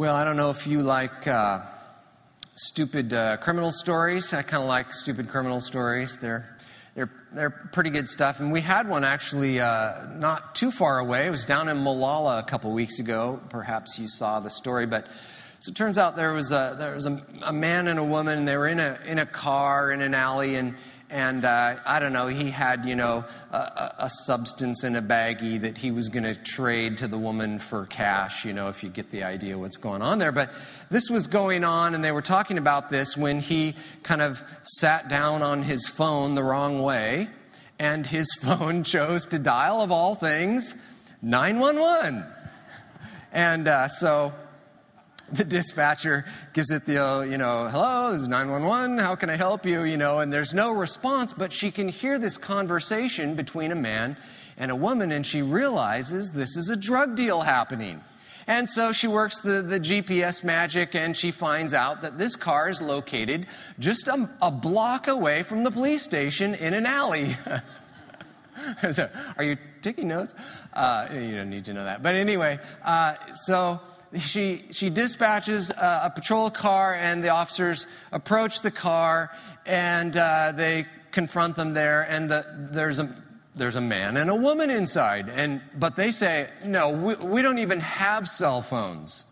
Well, I don't know if you like uh, stupid uh, criminal stories. I kind of like stupid criminal stories. They're they're they're pretty good stuff. And we had one actually uh, not too far away. It was down in Molalla a couple weeks ago. Perhaps you saw the story, but. So it turns out there was a there was a, a man and a woman. They were in a in a car in an alley, and and uh, I don't know, he had, you know, a, a, substance in a baggie that he was going to trade to the woman for cash, you know, if you get the idea what's going on there. But this was going on, and they were talking about this when he kind of sat down on his phone the wrong way, and his phone chose to dial, of all things, 911. And uh, so the dispatcher gives it the, uh, you know, hello, this is 911, how can I help you, you know, and there's no response, but she can hear this conversation between a man and a woman, and she realizes this is a drug deal happening. And so she works the, the GPS magic and she finds out that this car is located just a, a block away from the police station in an alley. so, are you taking notes? Uh, you don't need to know that. But anyway, uh, so she, she dispatches a, a, patrol car, and the officers approach the car, and uh, they confront them there, and the, there's a there's a man and a woman inside, and but they say no, we, we don't even have cell phones.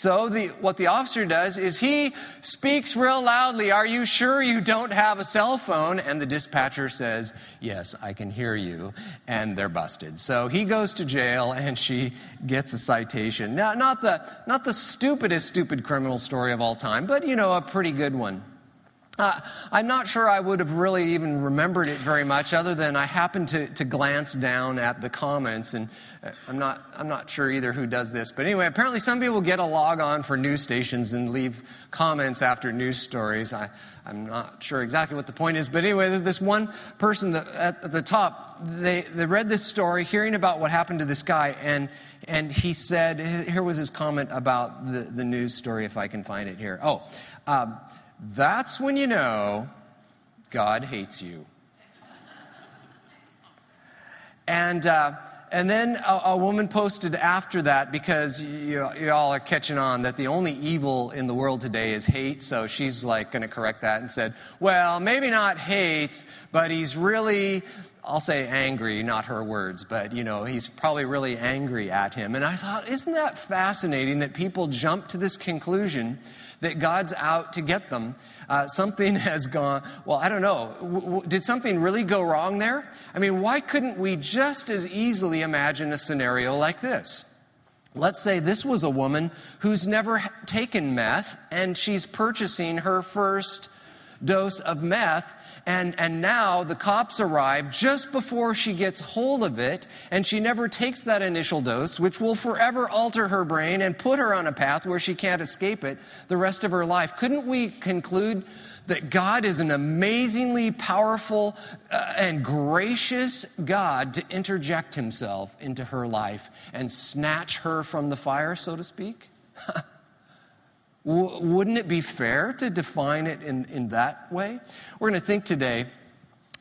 So the, what the officer does is he speaks real loudly, Are you sure you don't have a cell phone? And the dispatcher says, Yes, I can hear you. And they're busted. So he goes to jail and she gets a citation. Now, not the, not the stupidest, stupid criminal story of all time, but you know, a pretty good one. Uh, I'm not sure I would have really even remembered it very much, other than I happened to, to glance down at the comments, and uh, I'm not, I'm not sure either who does this. But anyway, apparently some people get a log on for news stations and leave comments after news stories. I, I'm not sure exactly what the point is, but anyway, this one person that, at the top, they, they read this story, hearing about what happened to this guy, and, and he said, here was his comment about the, the news story, if I can find it here. Oh, um, that's when you know God hates you. And, uh, and then a, a, woman posted after that because you, you, all are catching on that the only evil in the world today is hate. So she's like going to correct that and said, well, maybe not hates, but he's really, I'll say angry, not her words, but you know, he's probably really angry at him. And I thought, isn't that fascinating that people jump to this conclusion that God's out to get them. Uh, something has gone, well, I don't know. W- w- did something really go wrong there? I mean, why couldn't we just as easily imagine a scenario like this? Let's say this was a woman who's never taken meth and she's purchasing her first dose of meth and, and now the cops arrive just before she gets hold of it, and she never takes that initial dose, which will forever alter her brain and put her on a path where she can't escape it the rest of her life. Couldn't we conclude that God is an amazingly powerful uh, and gracious God to interject himself into her life and snatch her from the fire, so to speak? W- wouldn't it be fair to define it in, in that way? We're going to think today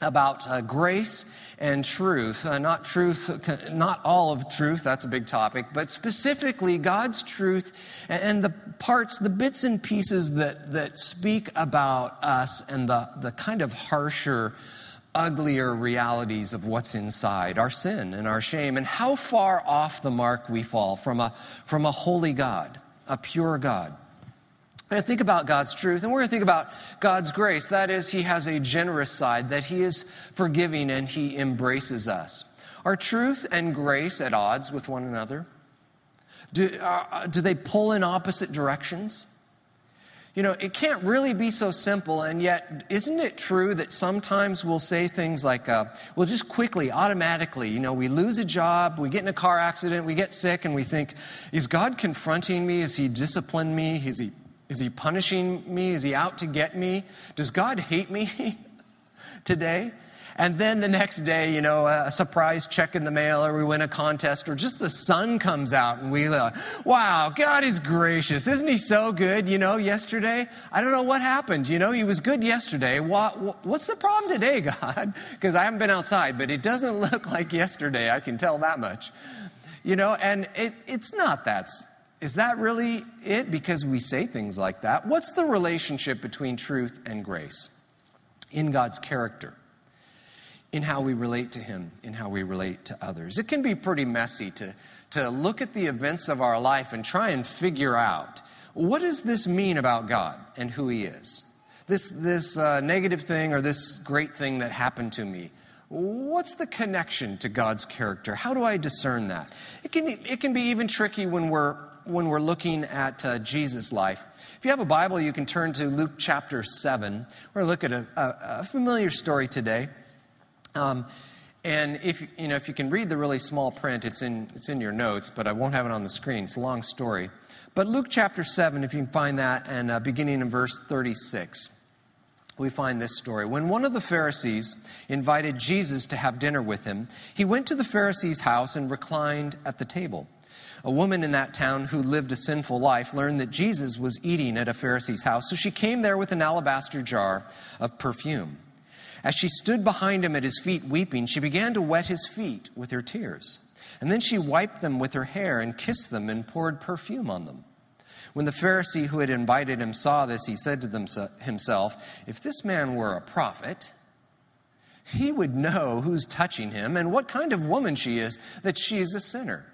about uh, grace and truth. Uh, not truth, not all of truth, that's a big topic, but specifically God's truth and, and, the parts, the bits and pieces that, that speak about us and the, the kind of harsher, uglier realities of what's inside, our sin and our shame, and how far off the mark we fall from a, from a holy God, a pure God. We're going to think about God's truth, and we're going to think about God's grace. That is, He has a generous side, that He is forgiving and He embraces us. Are truth and grace at odds with one another? Do, uh, do they pull in opposite directions? You know, it can't really be so simple, and yet, isn't it true that sometimes we'll say things like, uh, well, just quickly, automatically, you know, we lose a job, we get in a car accident, we get sick, and we think, is God confronting me? Is He disciplining me? Is He is he punishing me? Is he out to get me? Does God hate me today? And then the next day, you know, a surprise check in the mail, or we win a contest, or just the sun comes out, and we, like, wow, God is gracious. Isn't He so good? You know, yesterday, I don't know what happened. You know, He was good yesterday. What, what's the problem today, God? Because I haven't been outside, but it doesn't look like yesterday. I can tell that much. You know, and it, it's not that is that really it? Because we say things like that. What's the relationship between truth and grace in God's character, in how we relate to Him, in how we relate to others? It can be pretty messy to, to look at the events of our life and try and figure out what does this mean about God and who He is? This, this uh, negative thing or this great thing that happened to me. What's the connection to God's character? How do I discern that? It can, it can be even tricky when we're when we're looking at uh, Jesus' life. If you have a Bible, you can turn to Luke chapter 7. We're going to look at a, a, familiar story today. Um, and if, you know, if you can read the really small print, it's in, it's in your notes, but I won't have it on the screen. It's a long story. But Luke chapter 7, if you can find that, and uh, beginning in verse 36, we find this story. When one of the Pharisees invited Jesus to have dinner with him, he went to the Pharisee's house and reclined at the table. A woman in that town who lived a sinful life learned that Jesus was eating at a Pharisee's house, so she came there with an alabaster jar of perfume. As she stood behind him at his feet weeping, she began to wet his feet with her tears. And then she wiped them with her hair and kissed them and poured perfume on them. When the Pharisee who had invited him saw this, he said to himself, If this man were a prophet, he would know who's touching him and what kind of woman she is, that she is a sinner.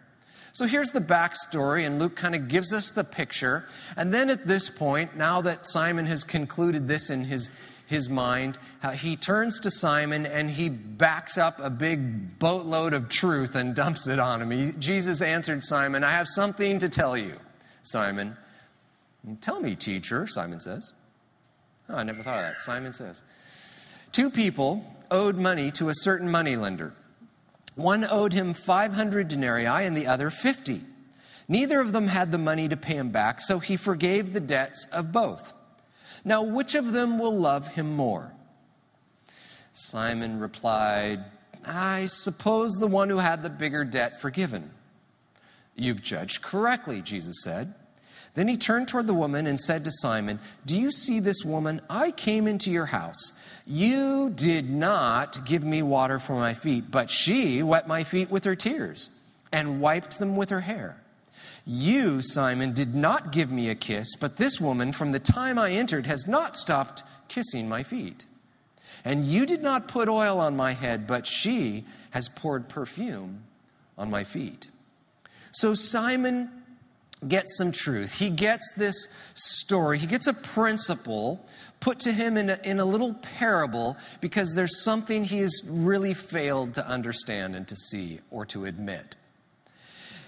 So here's the backstory, and Luke kind of gives us the picture. And then at this point, now that Simon has concluded this in his, his mind, uh, he turns to Simon and he backs up a big boatload of truth and dumps it on him. He, Jesus answered Simon, I have something to tell you, Simon. Tell me, teacher, Simon says. Oh, I never thought of that. Simon says. Two people owed money to a certain moneylender. One owed him 500 denarii and the other 50. Neither of them had the money to pay him back, so he forgave the debts of both. Now, which of them will love him more? Simon replied, I suppose the one who had the bigger debt forgiven. You've judged correctly, Jesus said. Then he turned toward the woman and said to Simon, Do you see this woman? I came into your house. You did not give me water for my feet, but she wet my feet with her tears and wiped them with her hair. You, Simon, did not give me a kiss, but this woman, from the time I entered, has not stopped kissing my feet. And you did not put oil on my head, but she has poured perfume on my feet. So Simon gets some truth. He gets this story, he gets a principle put to him in a, in a little parable because there's something he has really failed to understand and to see or to admit.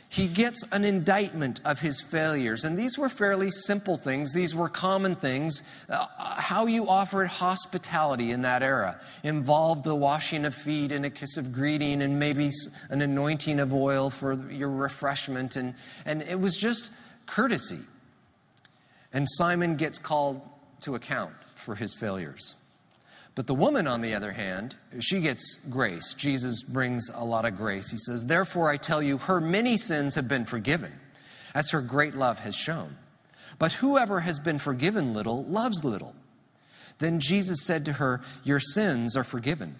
He gets an indictment of his failures, and these were fairly simple things. These were common things. Uh, how you offered hospitality in that era involved the washing of feet and a kiss of greeting, and maybe an anointing of oil for your refreshment, and, and it was just courtesy. And Simon gets called to account for his failures. But the woman, on the other hand, she gets grace. Jesus brings a lot of grace. He says, Therefore, I tell you, her many sins have been forgiven, as her great love has shown. But whoever has been forgiven little loves little. Then Jesus said to her, Your sins are forgiven.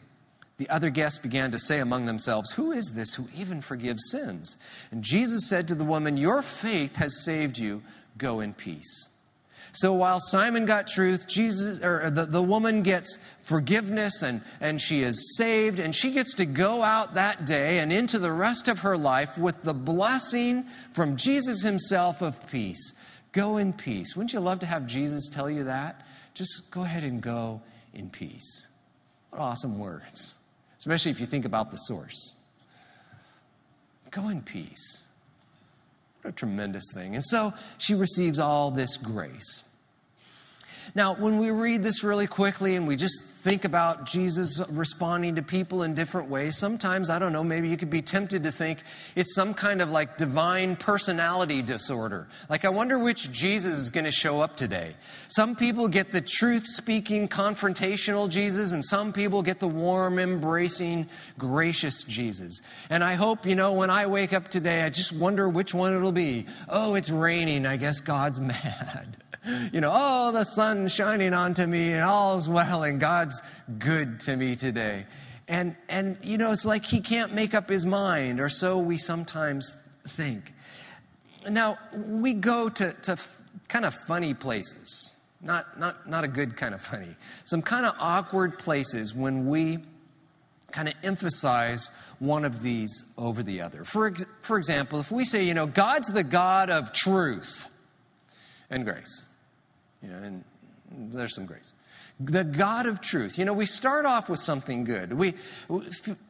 The other guests began to say among themselves, Who is this who even forgives sins? And Jesus said to the woman, Your faith has saved you. Go in peace. So while Simon got truth, Jesus or uh, the, the woman gets forgiveness and, and she is saved, and she gets to go out that day and into the rest of her life with the blessing from Jesus himself of peace. Go in peace. Wouldn't you love to have Jesus tell you that? Just go ahead and go in peace. What awesome words, especially if you think about the source. Go in peace a tremendous thing. And so she receives all this grace. Now, when we read this really quickly and we just think about Jesus responding to people in different ways, sometimes, I don't know, maybe you could be tempted to think it's some kind of like divine personality disorder. Like, I wonder which Jesus is going to show up today. Some people get the truth speaking, confrontational Jesus, and some people get the warm, embracing, gracious Jesus. And I hope, you know, when I wake up today, I just wonder which one it'll be. Oh, it's raining. I guess God's mad you know, oh, the sun's shining onto me and all's well and God's good to me today. And, and, you know, it's like he can't make up his mind, or so we sometimes think. now, we go to, to f- kind of funny places, not, not, not a good kind of funny, some kind of awkward places when we kind of emphasize one of these over the other. For, ex- for example, if we say, you know, God's the God of truth and grace, you know, and there's some grace. The God of truth. You know, we start off with something good. We,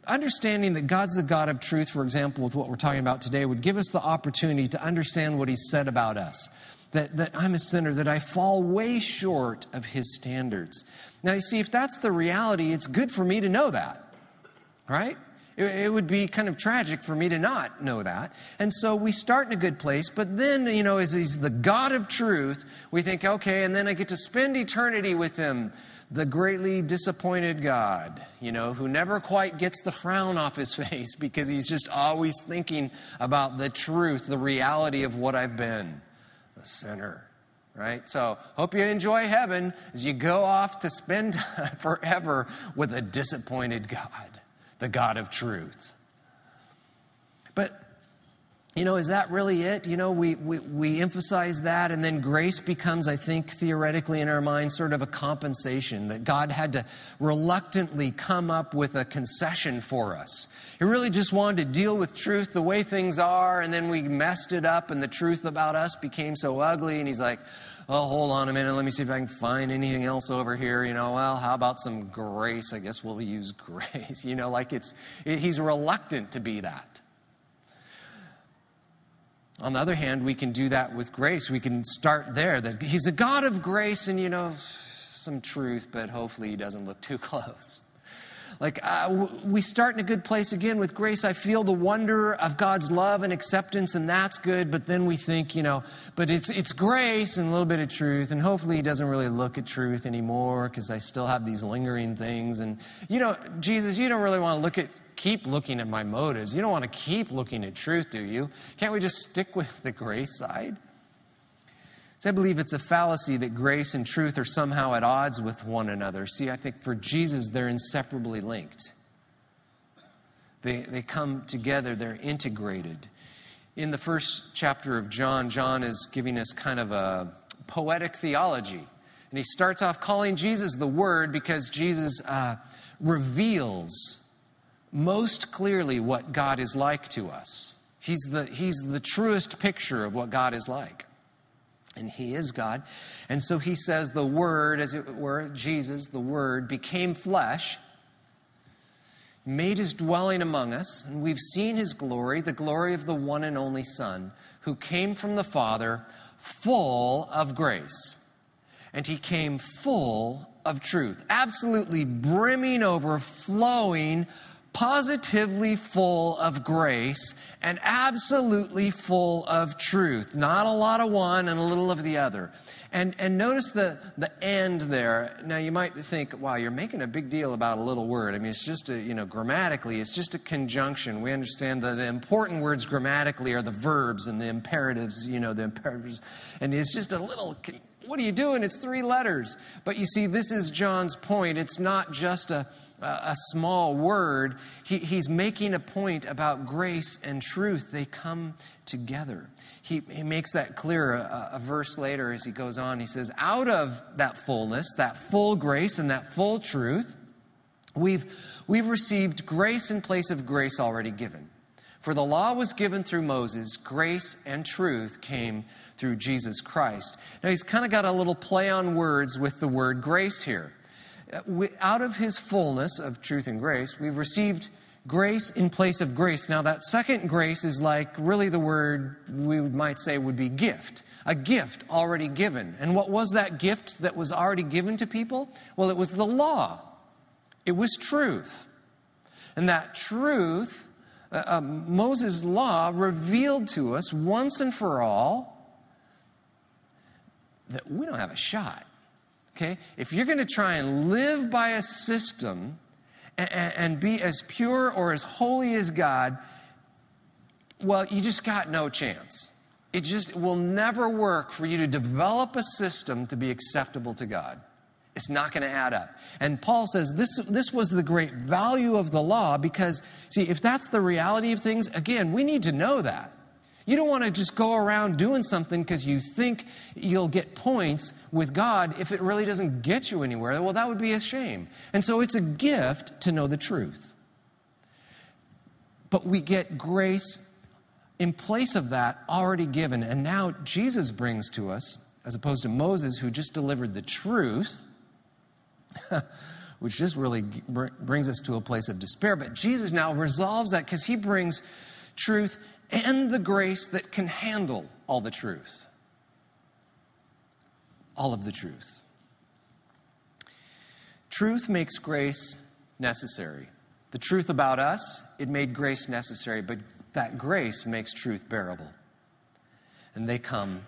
understanding that God's the God of truth, for example, with what we're talking about today, would give us the opportunity to understand what He said about us. That, that I'm a sinner, that I fall way short of His standards. Now, you see, if that's the reality, it's good for me to know that, right? It would be kind of tragic for me to not know that. And so we start in a good place, but then, you know, as he's the God of truth, we think, okay, and then I get to spend eternity with him, the greatly disappointed God, you know, who never quite gets the frown off his face because he's just always thinking about the truth, the reality of what I've been, a sinner right? So, hope you enjoy heaven as you go off to spend forever with a disappointed God the God of truth. But, you know, is that really it? You know, we, we, we emphasize that, and then grace becomes, I think, theoretically in our minds, sort of a compensation that God had to reluctantly come up with a concession for us. He really just wanted to deal with truth the way things are, and then we messed it up, and the truth about us became so ugly, and He's like, oh, hold on a minute, let me see if I can find anything else over here. You know, well, how about some grace? I guess we'll use grace. You know, like it's, he's reluctant to be that. On the other hand, we can do that with grace. We can start there that he's a God of grace and, you know, some truth, but hopefully he doesn't look too close. Like, uh, we start in a good place again with grace. I feel the wonder of God's love and acceptance, and that's good. But then we think, you know, but it's, it's grace and a little bit of truth. And hopefully, He doesn't really look at truth anymore because I still have these lingering things. And, you know, Jesus, you don't really want to look at keep looking at my motives. You don't want to keep looking at truth, do you? Can't we just stick with the grace side? So I believe it's a fallacy that grace and truth are somehow at odds with one another. See, I think for Jesus, they're inseparably linked. They, they come together, they're integrated. In the first chapter of John, John is giving us kind of a poetic theology. And he starts off calling Jesus the Word because Jesus uh, reveals most clearly what God is like to us. He's the, he's the truest picture of what God is like and he is God. And so he says the Word, as it were, Jesus, the Word, became flesh, made his dwelling among us, and we've seen his glory, the glory of the one and only Son, who came from the Father, full of grace. And he came full of truth, absolutely brimming over, flowing positively full of grace and absolutely full of truth. Not a lot of one and a little of the other. And, and notice the, the end there. Now, you might think, wow, you're making a big deal about a little word. I mean, it's just a, you know, grammatically, it's just a conjunction. We understand that the important words grammatically are the verbs and the imperatives, you know, the imperatives. And it's just a little what are you doing? It's three letters. But you see, this is John's point. It's not just a, a small word. He, he's making a point about grace and truth. They come together. He, he makes that clear a, a verse later as he goes on. He says, Out of that fullness, that full grace and that full truth, we've, we've received grace in place of grace already given. For the law was given through Moses, grace and truth came through Jesus Christ. Now, he's kind of got a little play on words with the word grace here. Uh, out of his fullness of truth and grace, we've received grace in place of grace. Now, that second grace is like really the word we might say would be gift. A gift already given. And what was that gift that was already given to people? Well, it was the law, it was truth. And that truth, uh, uh, Moses' law, revealed to us once and for all that we don't have a shot. Okay? If you're going to try and live by a system and, and, be as pure or as holy as God, well, you just got no chance. It just will never work for you to develop a system to be acceptable to God. It's not going to add up. And Paul says this, this was the great value of the law because, see, if that's the reality of things, again, we need to know that. You don't want to just go around doing something because you think you'll get points with God if it really doesn't get you anywhere. Well, that would be a shame. And so it's a gift to know the truth. But we get grace in place of that already given. And now Jesus brings to us, as opposed to Moses, who just delivered the truth, which just really brings us to a place of despair. But Jesus now resolves that because he brings truth and the grace that can handle all the truth. All of the truth. Truth makes grace necessary. The truth about us, it made grace necessary, but that grace makes truth bearable. And they come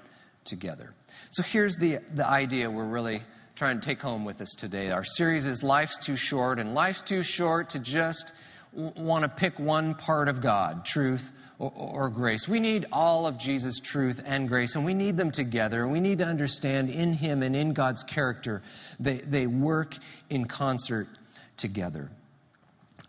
together. So here's the, the idea we're really trying to take home with us today. Our series is Life's Too Short, and life's too short to just w- want to pick one part of God, truth or, or, grace. We need all of Jesus' truth and grace, and we need them together. We need to understand in Him and in God's character, they, they work in concert together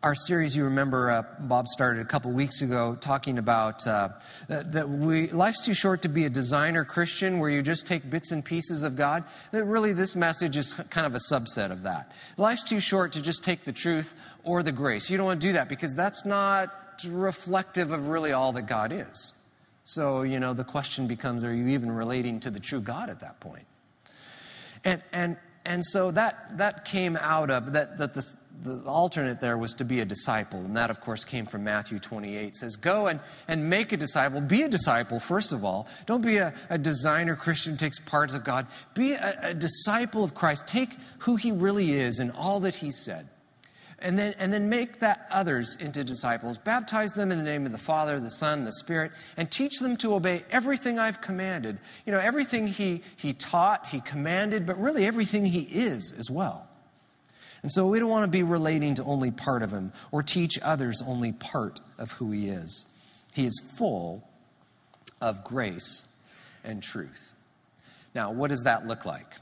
our series, you remember, uh, Bob started a couple weeks ago talking about uh, that, that, we life's too short to be a designer Christian where you just take bits and pieces of God. That really, this message is kind of a subset of that. Life's too short to just take the truth or the grace. You don't want to do that because that's not reflective of really all that God is. So, you know, the question becomes are you even relating to the true God at that point? And, and, and so that, that came out of that, that the, the alternate there was to be a disciple. And that, of course, came from Matthew 28. It says, Go and, and make a disciple. Be a disciple, first of all. Don't be a, a designer Christian takes parts of God. Be a, a disciple of Christ. Take who he really is and all that he said and then, and then make that others into disciples. Baptize them in the name of the Father, the Son, the Spirit, and teach them to obey everything I've commanded. You know, everything he, he taught, he commanded, but really everything he is as well. And so we don't want to be relating to only part of him or teach others only part of who he is. He is full of grace and truth. Now, what does that look like?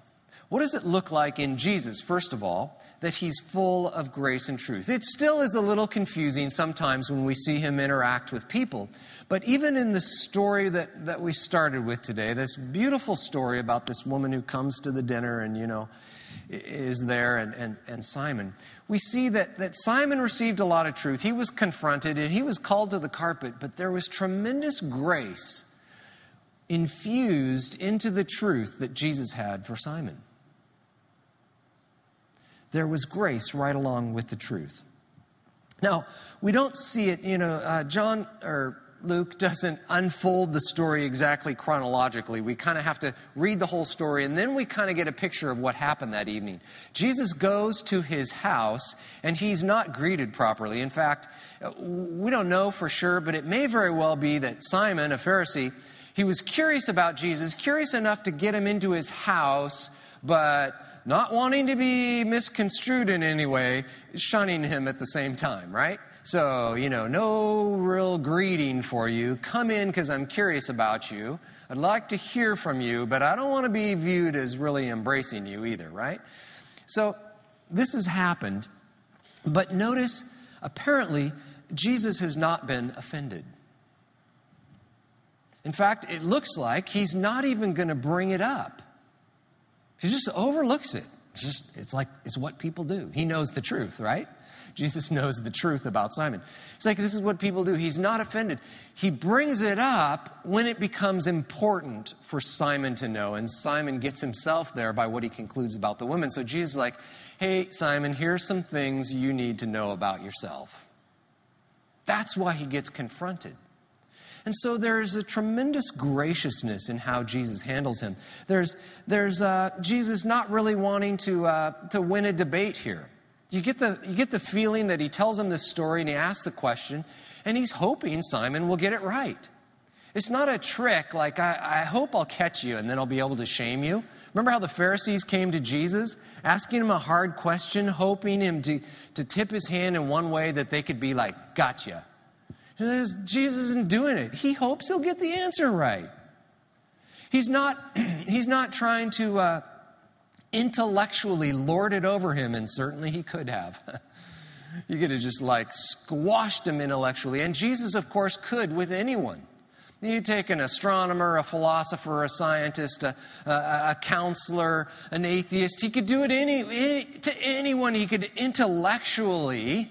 What does it look like in Jesus, first of all, that he's full of grace and truth? It still is a little confusing sometimes when we see him interact with people. But even in the story that, that we started with today, this beautiful story about this woman who comes to the dinner and, you know, is there and, and, and Simon, we see that, that Simon received a lot of truth. He was confronted and he was called to the carpet, but there was tremendous grace infused into the truth that Jesus had for Simon there was grace right along with the truth. Now, we don't see it, you know, uh, John or Luke doesn't unfold the story exactly chronologically. We kind of have to read the whole story and then we kind of get a picture of what happened that evening. Jesus goes to his house and he's not greeted properly. In fact, we don't know for sure, but it may very well be that Simon, a Pharisee, he was curious about Jesus, curious enough to get him into his house, but not wanting to be misconstrued in any way, shunning him at the same time, right? So, you know, no real greeting for you. Come in because I'm curious about you. I'd like to hear from you, but I don't want to be viewed as really embracing you either, right? So, this has happened. But notice, apparently, Jesus has not been offended. In fact, it looks like he's not even going to bring it up. He just overlooks it. It's just, it's like, it's what people do. He knows the truth, right? Jesus knows the truth about Simon. It's like, this is what people do. He's not offended. He brings it up when it becomes important for Simon to know. And Simon gets himself there by what he concludes about the women. So Jesus is like, hey, Simon, here's some things you need to know about yourself. That's why he gets confronted. And so there's a tremendous graciousness in how Jesus handles him. There's, there's uh, Jesus not really wanting to, uh, to win a debate here. You get, the, you get the feeling that he tells him this story and he asks the question, and he's hoping Simon will get it right. It's not a trick like, I, I hope I'll catch you and then I'll be able to shame you. Remember how the Pharisees came to Jesus, asking him a hard question, hoping him to, to tip his hand in one way that they could be like, gotcha. Jesus isn't doing it. He hopes he'll get the answer right. He's not, he's not trying to uh, intellectually lord it over him, and certainly he could have. you could have just like squashed him intellectually. And Jesus, of course, could with anyone. You take an astronomer, a philosopher, a scientist, a, a, a counselor, an atheist. He could do it any, any, to anyone. He could intellectually,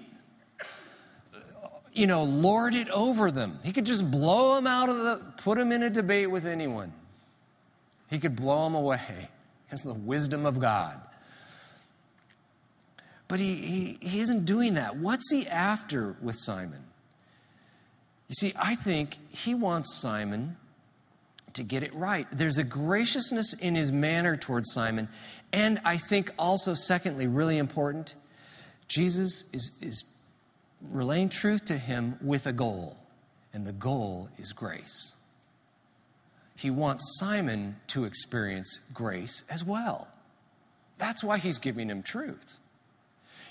you know, lord it over them. He could just blow them out of the, put them in a debate with anyone. He could blow them away. It's the wisdom of God. But he, he, he isn't doing that. What's he after with Simon? You see, I think he wants Simon to get it right. There's a graciousness in his manner towards Simon. And I think also, secondly, really important, Jesus is, is relaying truth to him with a goal. And the goal is grace. He wants Simon to experience grace as well. That's why he's giving him truth.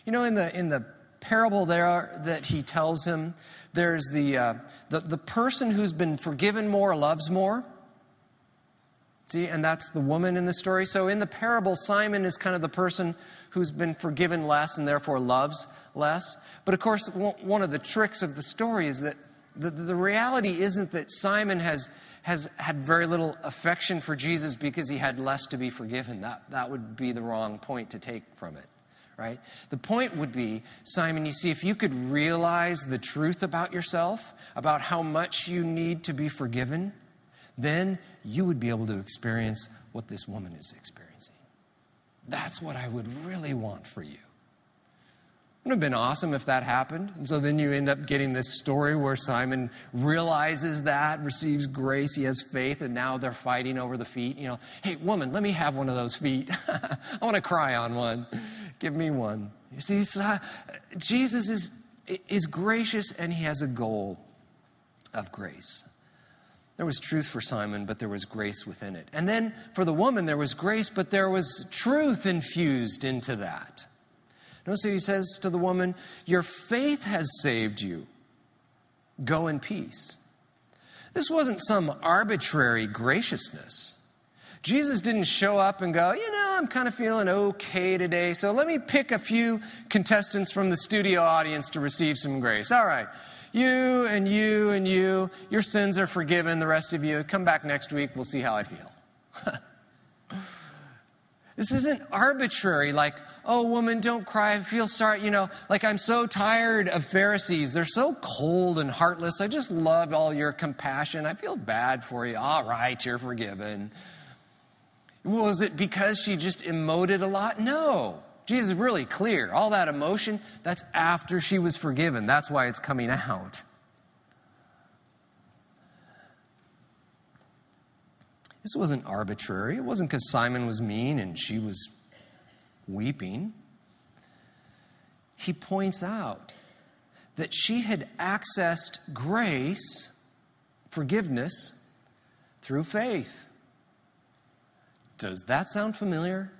You know, in the, in the parable there that he tells him, there's the, uh, the, the person who's been forgiven more loves more. See, and that's the woman in the story. So in the parable, Simon is kind of the person who's been forgiven less and therefore loves less. But of course, one of the tricks of the story is that the, the reality isn't that Simon has, has had very little affection for Jesus because he had less to be forgiven. That, that would be the wrong point to take from it right? The point would be, Simon, you see, if you could realize the truth about yourself, about how much you need to be forgiven, then you would be able to experience what this woman is experiencing. That's what I would really want for you. It would have been awesome if that happened. And so then you end up getting this story where Simon realizes that, receives grace, he has faith, and now they're fighting over the feet. You know, hey, woman, let me have one of those feet. I want to cry on one. Give me one. You see, uh, Jesus is, is gracious and he has a goal of grace. There was truth for Simon, but there was grace within it. And then for the woman, there was grace, but there was truth infused into that. Notice so he says to the woman, Your faith has saved you. Go in peace. This wasn't some arbitrary graciousness. Jesus didn't show up and go, you know, I'm kind of feeling okay today, so let me pick a few contestants from the studio audience to receive some grace. All right, you and you and you, your sins are forgiven. The rest of you, come back next week, we'll see how I feel. this isn't arbitrary, like, oh, woman, don't cry, I feel sorry. You know, like I'm so tired of Pharisees. They're so cold and heartless. I just love all your compassion. I feel bad for you. All right, you're forgiven. Was it because she just emoted a lot? No. Jesus is really clear. All that emotion, that's after she was forgiven. That's why it's coming out. This wasn't arbitrary. It wasn't because Simon was mean and she was weeping. He points out that she had accessed grace, forgiveness, through faith. Does that sound familiar?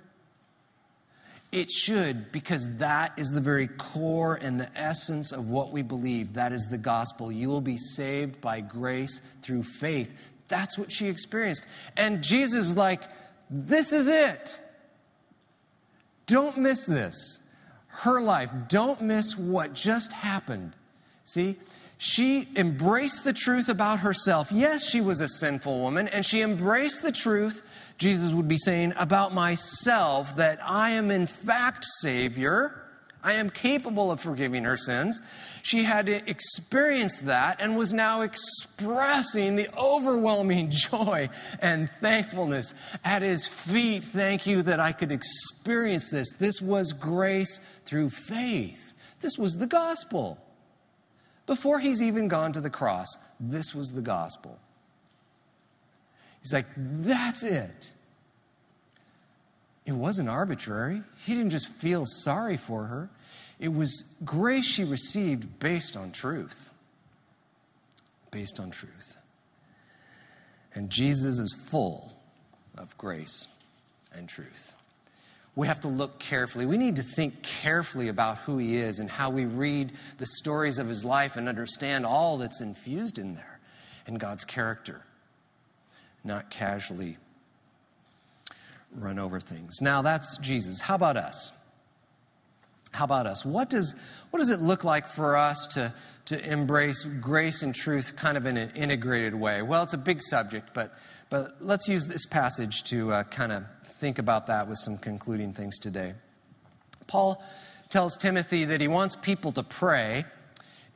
It should, because that is the very core and the essence of what we believe. That is the gospel. You will be saved by grace through faith. That's what she experienced. And Jesus, like, this is it. Don't miss this. Her life, don't miss what just happened. See, she embraced the truth about herself. Yes, she was a sinful woman, and she embraced the truth Jesus would be saying about myself that I am in fact Savior. I am capable of forgiving her sins. She had experienced that and was now expressing the overwhelming joy and thankfulness at his feet. Thank you that I could experience this. This was grace through faith. This was the gospel. Before he's even gone to the cross, this was the gospel. He's like, that's it. It wasn't arbitrary. He didn't just feel sorry for her. It was grace she received based on truth. Based on truth. And Jesus is full of grace and truth. We have to look carefully. We need to think carefully about who he is and how we read the stories of his life and understand all that's infused in there in God's character not casually run over things. Now, that's Jesus. How about us? How about us? What does, what does it look like for us to, to embrace grace and truth kind of in an integrated way? Well, it's a big subject, but, but let's use this passage to uh, kind of think about that with some concluding things today. Paul tells Timothy that he wants people to pray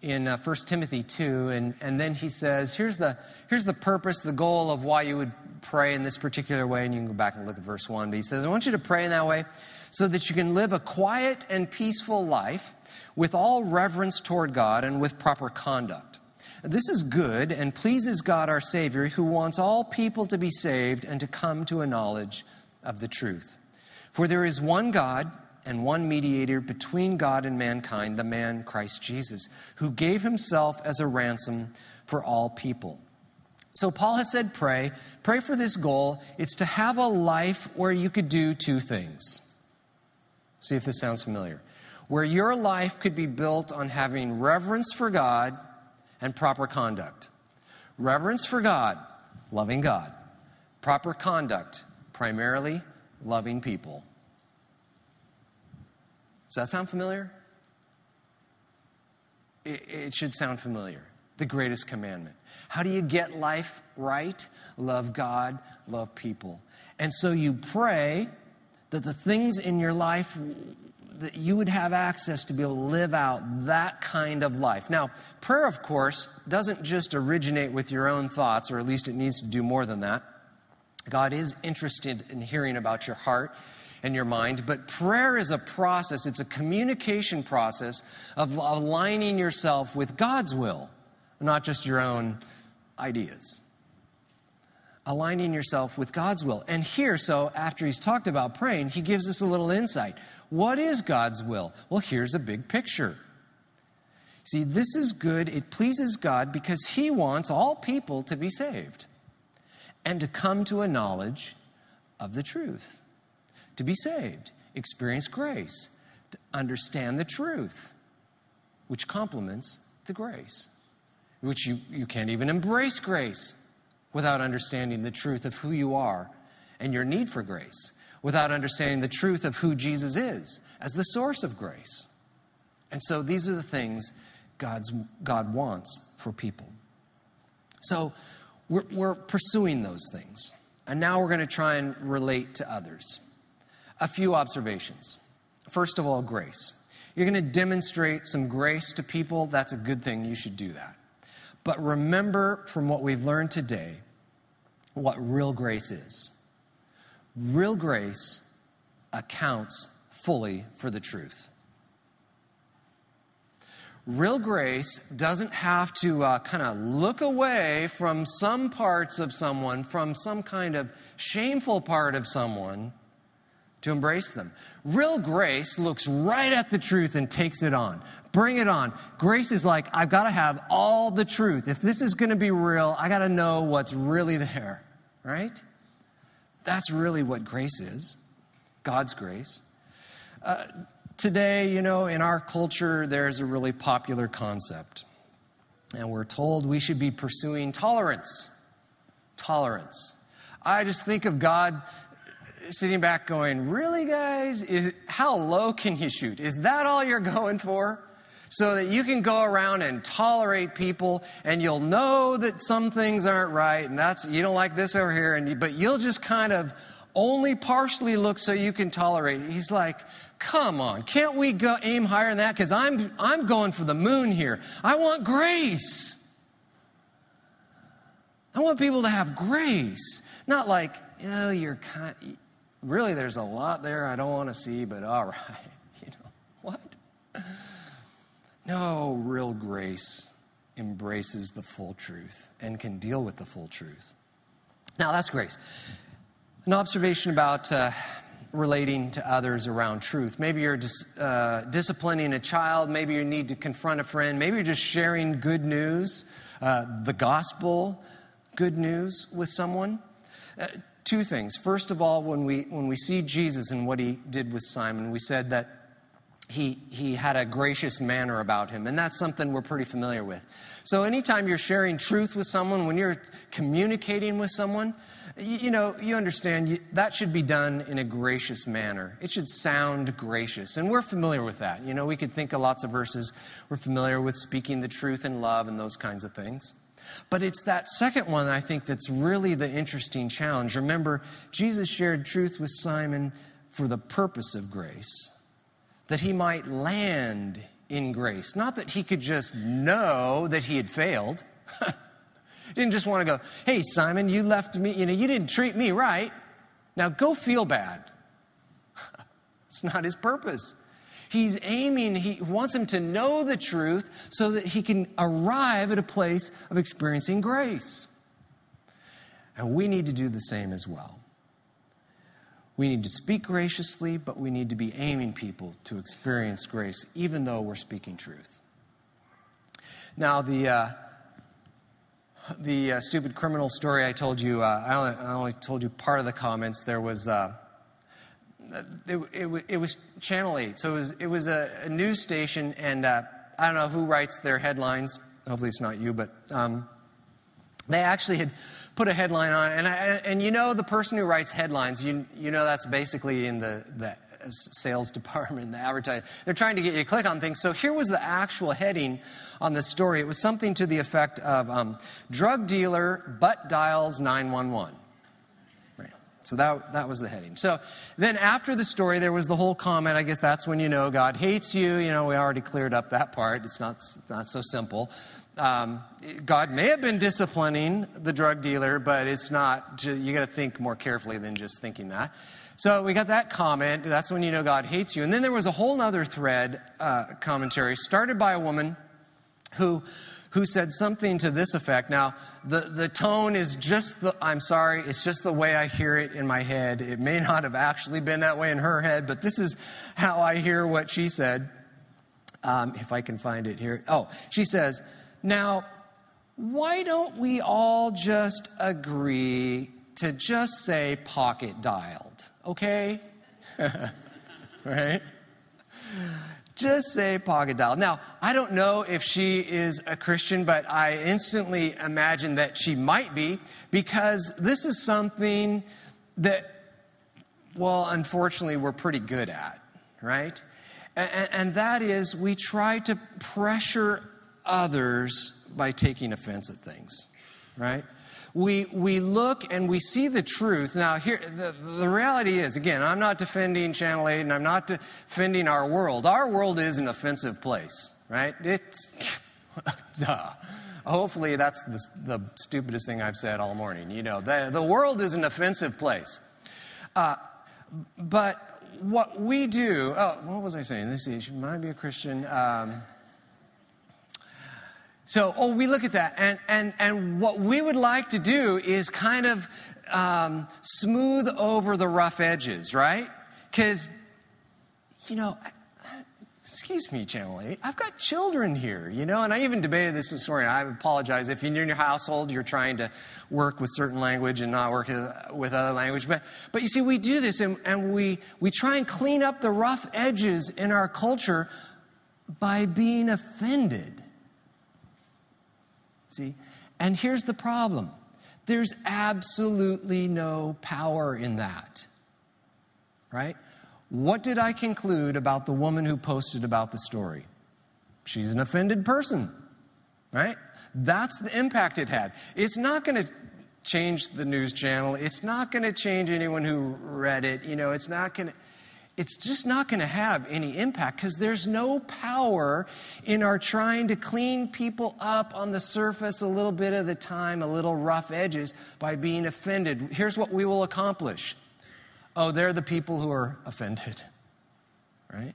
in uh, 1 Timothy 2, and, and then he says, here's the, here's the purpose, the goal of why you would pray in this particular way. And you can go back and look at verse 1. But he says, I want you to pray in that way so that you can live a quiet and peaceful life with all reverence toward God and with proper conduct. This is good and pleases God our Savior, who wants all people to be saved and to come to a knowledge of the truth. For there is one God and one mediator between God and mankind, the man Christ Jesus, who gave himself as a ransom for all people. So Paul has said, pray. Pray for this goal. It's to have a life where you could do two things. See if this sounds familiar. Where your life could be built on having reverence for God and proper conduct. Reverence for God, loving God. Proper conduct, primarily loving people. Does that sound familiar? It, it, should sound familiar. The greatest commandment. How do you get life right? Love God, love people. And so you pray that the things in your life that you would have access to be able to live out that kind of life. Now, prayer, of course, doesn't just originate with your own thoughts, or at least it needs to do more than that. God is interested in hearing about your heart and your mind. But prayer is a process, it's a communication process of aligning yourself with God's will, not just your own ideas. Aligning yourself with God's will. And here, so after he's talked about praying, he gives us a little insight. What is God's will? Well, here's a big picture. See, this is good. It pleases God because He wants all people to be saved and to come to a knowledge of the truth to be saved, experience grace, to understand the truth, which complements the grace, which you, you can't even embrace grace without understanding the truth of who you are and your need for grace, without understanding the truth of who Jesus is as the source of grace. And so these are the things God's, God wants for people. So we're, we're pursuing those things. And now we're going to try and relate to others a few observations. First of all, grace. You're going to demonstrate some grace to people. That's a good thing. You should do that. But remember from what we've learned today what real grace is. Real grace accounts fully for the truth. Real grace doesn't have to uh, kind of look away from some parts of someone, from some kind of shameful part of someone, to embrace them. Real grace looks right at the truth and takes it on. Bring it on. Grace is like, I've got to have all the truth. If this is going to be real, I got to know what's really there, right? That's really what grace is God's grace. Uh, today, you know, in our culture, there's a really popular concept. And we're told we should be pursuing tolerance. Tolerance. I just think of God sitting back going, Really, guys? Is, how low can you shoot? Is that all you're going for? So that you can go around and tolerate people and you'll know that some things aren't right and that's, you don't like this over here, and you, but you'll just kind of only partially look so you can tolerate it. He's like, come on, can't we go aim higher than that? Because I'm, I'm going for the moon here. I want grace. I want people to have grace. Not like, oh, you're kind, really, there's a lot there I don't want to see, but all right. You know, what? No, real grace embraces the full truth and can deal with the full truth. Now, that's grace. An observation about uh, relating to others around truth. Maybe you're dis- uh, disciplining a child. Maybe you need to confront a friend. Maybe you're just sharing good news, uh, the gospel, good news with someone. Uh, two things. First of all, when we, when we see Jesus and what he did with Simon, we said that he, he had a gracious manner about him, and that's something we're pretty familiar with. So, anytime you're sharing truth with someone, when you're communicating with someone, you, you know, you understand you, that should be done in a gracious manner. It should sound gracious, and we're familiar with that. You know, we could think of lots of verses. We're familiar with speaking the truth in love and those kinds of things. But it's that second one, I think, that's really the interesting challenge. Remember, Jesus shared truth with Simon for the purpose of grace, that he might land in grace. Not that he could just know that he had failed. didn't just want to go, hey, Simon, you left me, you know, you didn't treat me right. Now go feel bad. it's not his purpose. He's aiming, he wants him to know the truth so that he can arrive at a place of experiencing grace. And we need to do the same as well. We need to speak graciously, but we need to be aiming people to experience grace, even though we're speaking truth. Now, the, uh, the uh, stupid criminal story I told you, uh, I, only, I, only, told you part of the comments. There was uh, it, it, it, was Channel 8. So it was, it was a, a news station, and uh, I don't know who writes their headlines. Hopefully it's not you, but um, they actually had put a headline on. And, I, and you know, the person who writes headlines, you, you know that's basically in the, the sales department, the advertising. They're trying to get you to click on things. So here was the actual heading on the story. It was something to the effect of um, drug dealer butt dials 911. So that, that was the heading. So then after the story, there was the whole comment. I guess that's when you know God hates you. You know, we already cleared up that part. It's not, not so simple. Um, God may have been disciplining the drug dealer, but it's not, you got to think more carefully than just thinking that. So we got that comment. That's when you know God hates you. And then there was a whole other thread uh, commentary started by a woman who who said something to this effect. Now, the, the tone is just the, I'm sorry, it's just the way I hear it in my head. It may not have actually been that way in her head, but this is how I hear what she said. Um, if I can find it here. Oh, she says, Now, why don't we all just agree to just say pocket dialed? Okay? right? Just say dial. Now, I don't know if she is a Christian, but I instantly imagine that she might be because this is something that, well, unfortunately, we're pretty good at, right? And, and that is we try to pressure others by taking offense at things, right? We, we look and we see the truth. Now, here, the, the reality is, again, I'm not defending Channel 8 and I'm not defending our world. Our world is an offensive place, right? It's, duh. Hopefully, that's the, the, stupidest thing I've said all morning. You know, the, the world is an offensive place. Uh, but what we do, oh, what was I saying? Let's see, she might be a Christian. Um, so, oh, we look at that, and, and, and what we would like to do is kind of um, smooth over the rough edges, right? Because, you know, excuse me, Channel 8, I've got children here, you know, and I even debated this this morning. I apologize if you're in your household you're trying to work with certain language and not work with other language. But, but you see, we do this and, and we, we try and clean up the rough edges in our culture by being offended. See? And here's the problem there's absolutely no power in that. Right? What did I conclude about the woman who posted about the story? She's an offended person. Right? That's the impact it had. It's not going to change the news channel. It's not going to change anyone who read it. You know, it's not going to it's just not going to have any impact because there's no power in our trying to clean people up on the surface a little bit of the time, a little rough edges by being offended. Here's what we will accomplish oh, they're the people who are offended, right?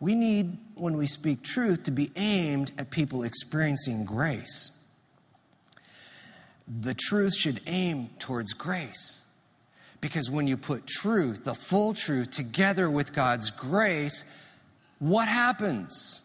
We need, when we speak truth, to be aimed at people experiencing grace. The truth should aim towards grace. Because when you put truth, the full truth, together with God's grace, what happens?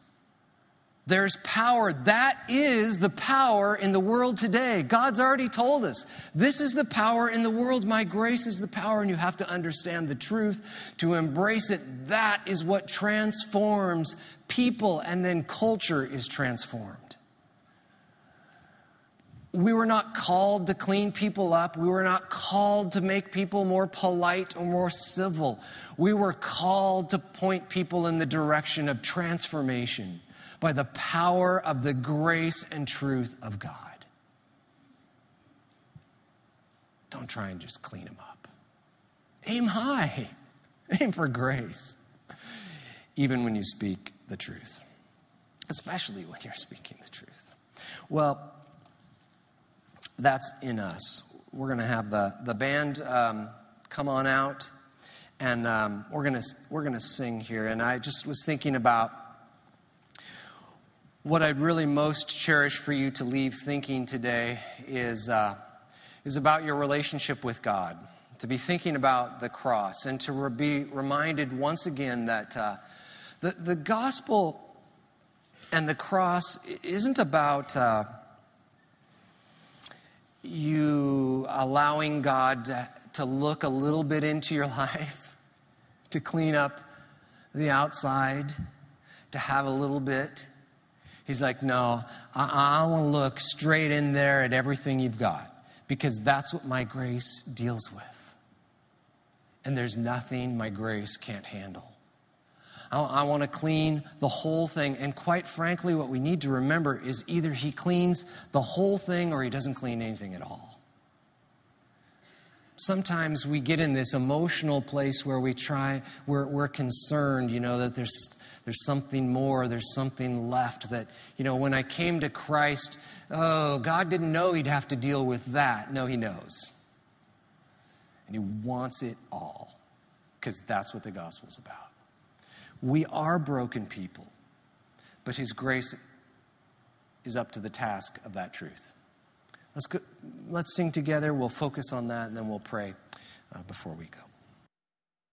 There's power. That is the power in the world today. God's already told us this is the power in the world. My grace is the power, and you have to understand the truth to embrace it. That is what transforms people, and then culture is transformed. We were not called to clean people up. We were not called to make people more polite or more civil. We were called to point people in the direction of transformation by the power of the grace and truth of God. Don't try and just clean them up. Aim high, aim for grace, even when you speak the truth, especially when you're speaking the truth. Well, that's in us. We're going to have the, the band um, come on out, and um, we're going we're to sing here. And I just was thinking about what I'd really most cherish for you to leave thinking today is, uh, is about your relationship with God, to be thinking about the cross, and to re- be reminded once again that uh, the, the gospel and the cross isn't about uh, you allowing God to, to look a little bit into your life, to clean up the outside, to have a little bit He's like, No, I, I want to look straight in there at everything you've got because that's what my grace deals with. And there's nothing my grace can't handle. I, I want to clean the whole thing. And quite frankly, what we need to remember is either He cleans the whole thing or He doesn't clean anything at all sometimes we get in this emotional place where we try, we're, we're concerned, you know, that there's, there's something more, there's something left. That, you know, when I came to Christ, oh, God didn't know He'd have to deal with that. No, He knows. And He wants it all, because that's what the gospel's about. We are broken people, but His grace is up to the task of that truth. Let's, go, let's sing together. We'll focus on that and then we'll pray uh, before we go.